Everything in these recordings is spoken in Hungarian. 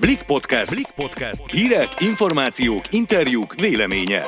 Blik Podcast. Blik Podcast. Hírek, információk, interjúk, véleménye.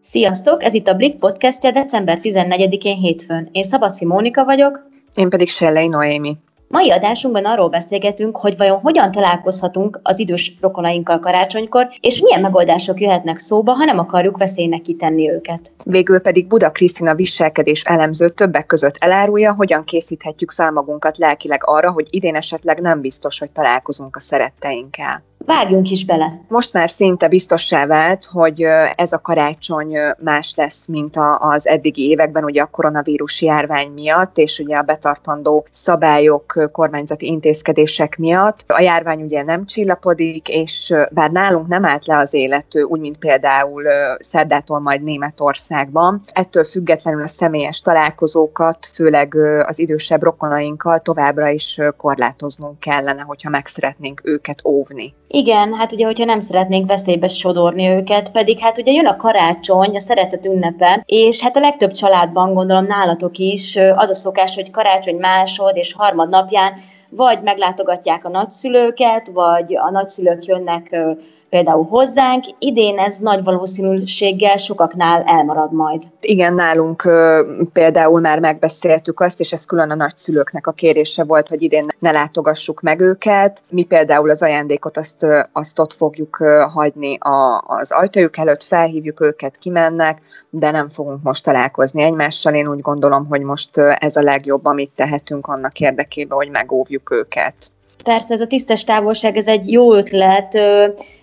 Sziasztok! Ez itt a Blik podcastja december 14-én hétfőn. Én Szabadfi Mónika vagyok. Én pedig Sellei Noémi. Mai adásunkban arról beszélgetünk, hogy vajon hogyan találkozhatunk az idős rokonainkkal karácsonykor, és milyen megoldások jöhetnek szóba, ha nem akarjuk veszélynek kitenni őket. Végül pedig Buda Krisztina viselkedés elemző többek között elárulja, hogyan készíthetjük fel magunkat lelkileg arra, hogy idén esetleg nem biztos, hogy találkozunk a szeretteinkkel. Vágjunk is bele. Most már szinte biztossá vált, hogy ez a karácsony más lesz, mint az eddigi években, ugye a koronavírus járvány miatt, és ugye a betartandó szabályok, kormányzati intézkedések miatt. A járvány ugye nem csillapodik, és bár nálunk nem állt le az élet, úgy, mint például szerdától majd Németországban, ettől függetlenül a személyes találkozókat, főleg az idősebb rokonainkkal továbbra is korlátoznunk kellene, hogyha meg szeretnénk őket óvni. Igen, hát ugye, hogyha nem szeretnénk veszélybe sodorni őket, pedig hát ugye jön a karácsony, a szeretet ünnepe, és hát a legtöbb családban, gondolom nálatok is, az a szokás, hogy karácsony másod és harmad napján vagy meglátogatják a nagyszülőket, vagy a nagyszülők jönnek például hozzánk. Idén ez nagy valószínűséggel sokaknál elmarad majd. Igen, nálunk például már megbeszéltük azt, és ez külön a nagyszülőknek a kérése volt, hogy idén ne látogassuk meg őket. Mi például az ajándékot azt, azt ott fogjuk hagyni a, az ajtajuk előtt, felhívjuk őket, kimennek, de nem fogunk most találkozni egymással. Én úgy gondolom, hogy most ez a legjobb, amit tehetünk annak érdekében, hogy megóvjuk őket. Persze, ez a tisztes távolság, ez egy jó ötlet,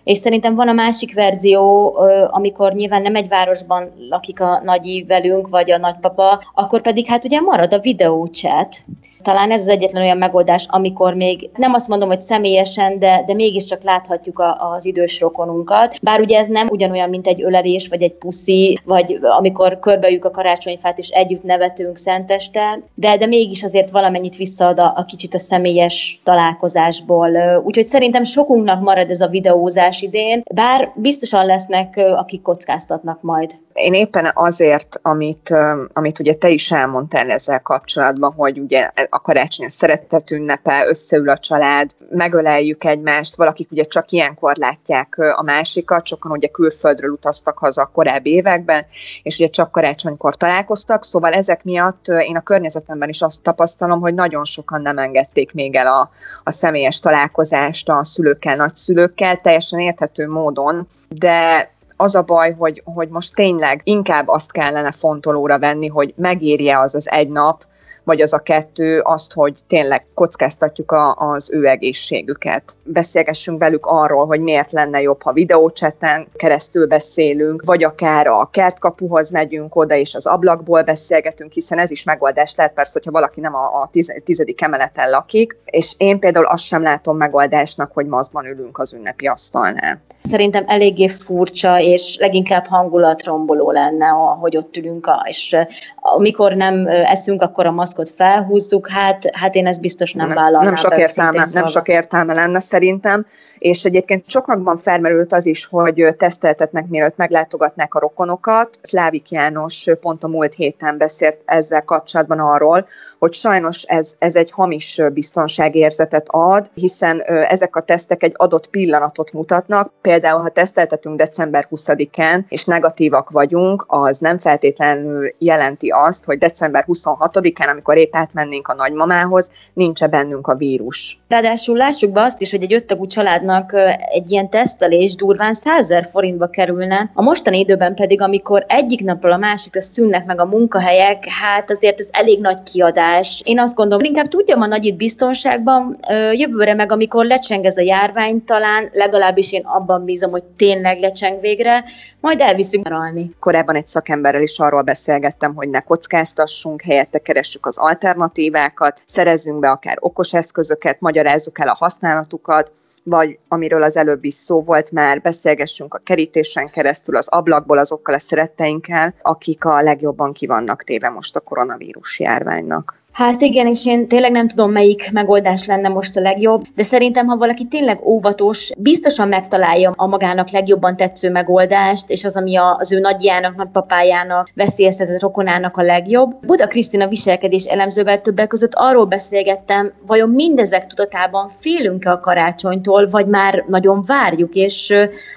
és szerintem van a másik verzió, amikor nyilván nem egy városban lakik a nagyi velünk, vagy a nagypapa, akkor pedig hát ugye marad a videóchat. Talán ez az egyetlen olyan megoldás, amikor még nem azt mondom, hogy személyesen, de, de mégiscsak láthatjuk a, az idős rokonunkat. Bár ugye ez nem ugyanolyan, mint egy ölelés, vagy egy puszi, vagy amikor körbejük a karácsonyfát, és együtt nevetünk szenteste, de, de mégis azért valamennyit visszaad a, a kicsit a személyes találkozásból. Úgyhogy szerintem sokunknak marad ez a videózás, idén, bár biztosan lesznek, akik kockáztatnak majd. Én éppen azért, amit, amit ugye te is elmondtál ezzel kapcsolatban, hogy ugye a karácsony a szeretet ünnepe, összeül a család, megöleljük egymást, valakik ugye csak ilyenkor látják a másikat, sokan ugye külföldről utaztak haza a korábbi években, és ugye csak karácsonykor találkoztak, szóval ezek miatt én a környezetemben is azt tapasztalom, hogy nagyon sokan nem engedték még el a, a személyes találkozást a szülőkkel, nagyszülőkkel, teljesen érthető módon, de az a baj, hogy, hogy most tényleg inkább azt kellene fontolóra venni, hogy megérje az az egy nap, vagy az a kettő azt, hogy tényleg kockáztatjuk a, az ő egészségüket. Beszélgessünk velük arról, hogy miért lenne jobb, ha videócseten keresztül beszélünk, vagy akár a kertkapuhoz megyünk oda, és az ablakból beszélgetünk, hiszen ez is megoldás lehet persze, hogyha valaki nem a, a tiz, tizedik emeleten lakik, és én például azt sem látom megoldásnak, hogy mazban ülünk az ünnepi asztalnál. Szerintem eléggé furcsa, és leginkább hangulatromboló lenne, hogy ott ülünk, és amikor nem eszünk, akkor a maszkot felhúzzuk, hát, hát én ezt biztos nem vállalnám. Nem sok, értelme, nem sok értelme lenne szerintem, és egyébként sokakban felmerült az is, hogy teszteltetnek, mielőtt meglátogatnák a rokonokat. Szlávik János pont a múlt héten beszélt ezzel kapcsolatban arról, hogy sajnos ez, ez egy hamis biztonságérzetet ad, hiszen ezek a tesztek egy adott pillanatot mutatnak. Például, ha teszteltetünk december 20-án, és negatívak vagyunk, az nem feltétlenül jelenti azt, hogy december 26-án, amikor épp átmennénk a nagymamához, nincs bennünk a vírus. Ráadásul lássuk be azt is, hogy egy öttagú családnak egy ilyen tesztelés durván 100 forintba kerülne. A mostani időben pedig, amikor egyik napról a másikra szűnnek meg a munkahelyek, hát azért ez elég nagy kiadás. Én azt gondolom, inkább tudjam a nagyit biztonságban, jövőre meg, amikor lecseng ez a járvány, talán legalábbis én abban bízom, hogy tényleg lecseng végre, majd elviszünk nyaralni. Korábban egy szakemberrel is arról beszélgettem, hogy ne kockáztassunk, helyette keressük az alternatívákat, szerezzünk be akár okos eszközöket, magyarázzuk el a használatukat, vagy amiről az előbb is szó volt már, beszélgessünk a kerítésen keresztül, az ablakból azokkal a szeretteinkkel, akik a legjobban kivannak téve most a koronavírus járványnak. Hát igen, és én tényleg nem tudom, melyik megoldás lenne most a legjobb, de szerintem, ha valaki tényleg óvatos, biztosan megtalálja a magának legjobban tetsző megoldást, és az, ami az ő nagyjának, nagypapájának, veszélyeztetett rokonának a legjobb. Buda Krisztina viselkedés elemzővel többek között arról beszélgettem, vajon mindezek tudatában félünk-e a karácsonytól, vagy már nagyon várjuk, és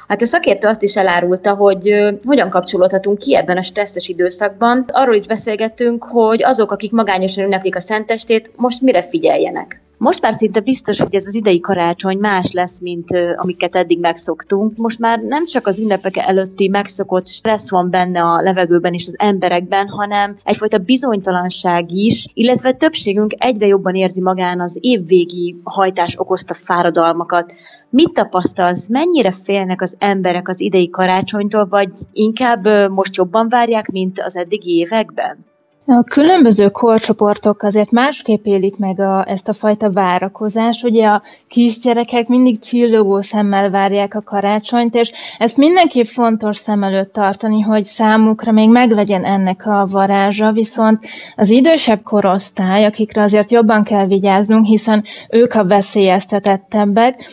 hát a szakértő azt is elárulta, hogy hogyan kapcsolódhatunk ki ebben a stresszes időszakban. Arról is beszélgettünk, hogy azok, akik magányosan ünneplik a szentestét, most mire figyeljenek. Most már szinte biztos, hogy ez az idei karácsony más lesz, mint amiket eddig megszoktunk. Most már nem csak az ünnepek előtti megszokott stressz van benne a levegőben és az emberekben, hanem egyfajta bizonytalanság is, illetve többségünk egyre jobban érzi magán az évvégi hajtás okozta fáradalmakat. Mit tapasztalsz, mennyire félnek az emberek az idei karácsonytól, vagy inkább most jobban várják, mint az eddigi években? A különböző korcsoportok azért másképp élik meg a, ezt a fajta várakozást. Ugye a kisgyerekek mindig csillogó szemmel várják a karácsonyt, és ezt mindenképp fontos szem előtt tartani, hogy számukra még meglegyen ennek a varázsa, viszont az idősebb korosztály, akikre azért jobban kell vigyáznunk, hiszen ők a veszélyeztetettebbek,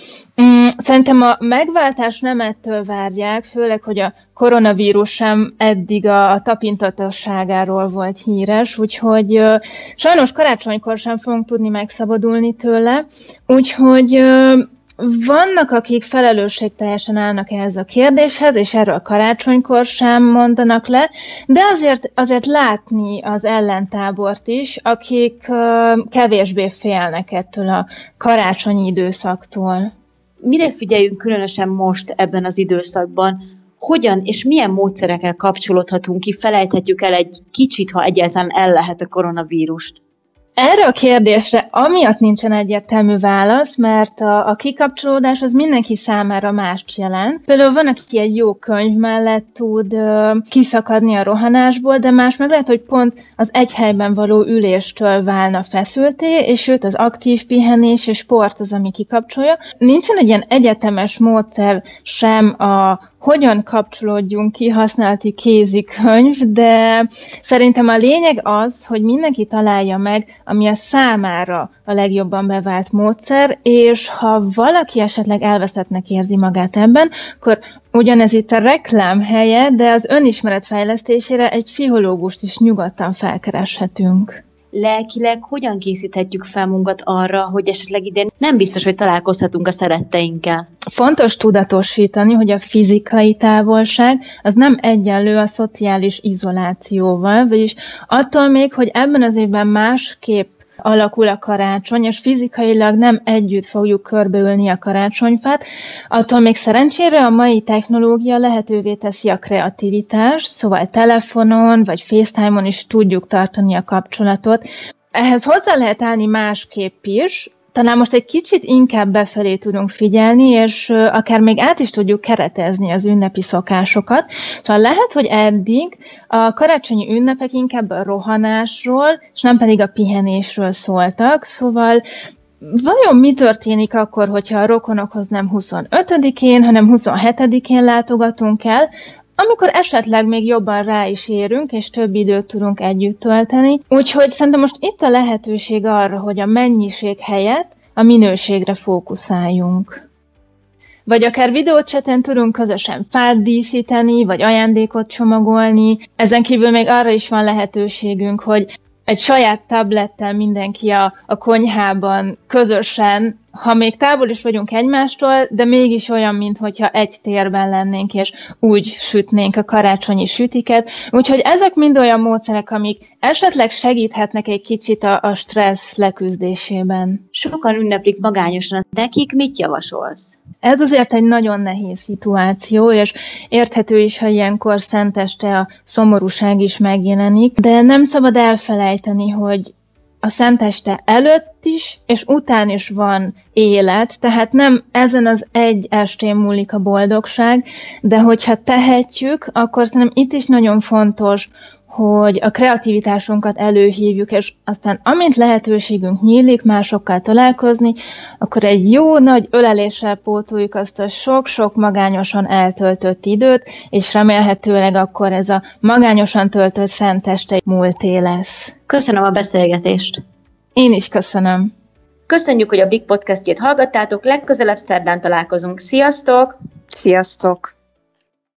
Mm, szerintem a megváltás nem ettől várják, főleg, hogy a koronavírus sem eddig a, a tapintatosságáról volt híres, úgyhogy sajnos karácsonykor sem fogunk tudni megszabadulni tőle, úgyhogy vannak, akik felelősségteljesen állnak ehhez a kérdéshez, és erről karácsonykor sem mondanak le, de azért, azért látni az ellentábort is, akik kevésbé félnek ettől a karácsonyi időszaktól. Mire figyeljünk különösen most ebben az időszakban, hogyan és milyen módszerekkel kapcsolódhatunk ki, felejthetjük el egy kicsit, ha egyáltalán el lehet a koronavírust? Erre a kérdésre amiatt nincsen egyértelmű válasz, mert a, a kikapcsolódás az mindenki számára mást jelent. Például van, aki egy jó könyv mellett tud ö, kiszakadni a rohanásból, de más meg lehet, hogy pont az egy helyben való üléstől válna feszülté, és őt az aktív pihenés és sport az, ami kikapcsolja. Nincsen egy ilyen egyetemes módszer sem a hogyan kapcsolódjunk ki használati kézikönyv, de szerintem a lényeg az, hogy mindenki találja meg, ami a számára a legjobban bevált módszer, és ha valaki esetleg elveszettnek érzi magát ebben, akkor ugyanez itt a reklám helye, de az önismeret fejlesztésére egy pszichológust is nyugodtan felkereshetünk lelkileg hogyan készíthetjük fel munkat arra, hogy esetleg idén nem biztos, hogy találkozhatunk a szeretteinkkel? Fontos tudatosítani, hogy a fizikai távolság az nem egyenlő a szociális izolációval, vagyis attól még, hogy ebben az évben másképp alakul a karácsony, és fizikailag nem együtt fogjuk körbeülni a karácsonyfát, attól még szerencsére a mai technológia lehetővé teszi a kreativitást, szóval telefonon vagy FaceTime-on is tudjuk tartani a kapcsolatot. Ehhez hozzá lehet állni másképp is, talán most egy kicsit inkább befelé tudunk figyelni, és akár még át is tudjuk keretezni az ünnepi szokásokat. Szóval lehet, hogy eddig a karácsonyi ünnepek inkább a rohanásról, és nem pedig a pihenésről szóltak, szóval Vajon mi történik akkor, hogyha a rokonokhoz nem 25-én, hanem 27-én látogatunk el, amikor esetleg még jobban rá is érünk, és több időt tudunk együtt tölteni. Úgyhogy szerintem most itt a lehetőség arra, hogy a mennyiség helyett a minőségre fókuszáljunk. Vagy akár videócseten tudunk közösen fát díszíteni, vagy ajándékot csomagolni. Ezen kívül még arra is van lehetőségünk, hogy egy saját tablettel mindenki a, a konyhában közösen ha még távol is vagyunk egymástól, de mégis olyan, mintha egy térben lennénk, és úgy sütnénk a karácsonyi sütiket. Úgyhogy ezek mind olyan módszerek, amik esetleg segíthetnek egy kicsit a, a stressz leküzdésében. Sokan ünneplik magányosan. Nekik mit javasolsz? Ez azért egy nagyon nehéz szituáció, és érthető is, ha ilyenkor szenteste a szomorúság is megjelenik, de nem szabad elfelejteni, hogy a szenteste előtt is, és után is van élet, tehát nem ezen az egy estén múlik a boldogság, de hogyha tehetjük, akkor szerintem itt is nagyon fontos, hogy a kreativitásunkat előhívjuk, és aztán amint lehetőségünk nyílik másokkal találkozni, akkor egy jó nagy öleléssel pótoljuk azt a sok-sok magányosan eltöltött időt, és remélhetőleg akkor ez a magányosan töltött szenteste múlté lesz. Köszönöm a beszélgetést! Én is köszönöm. Köszönjük, hogy a Big Podcastjét hallgattátok, legközelebb szerdán találkozunk. Sziasztok! Sziasztok!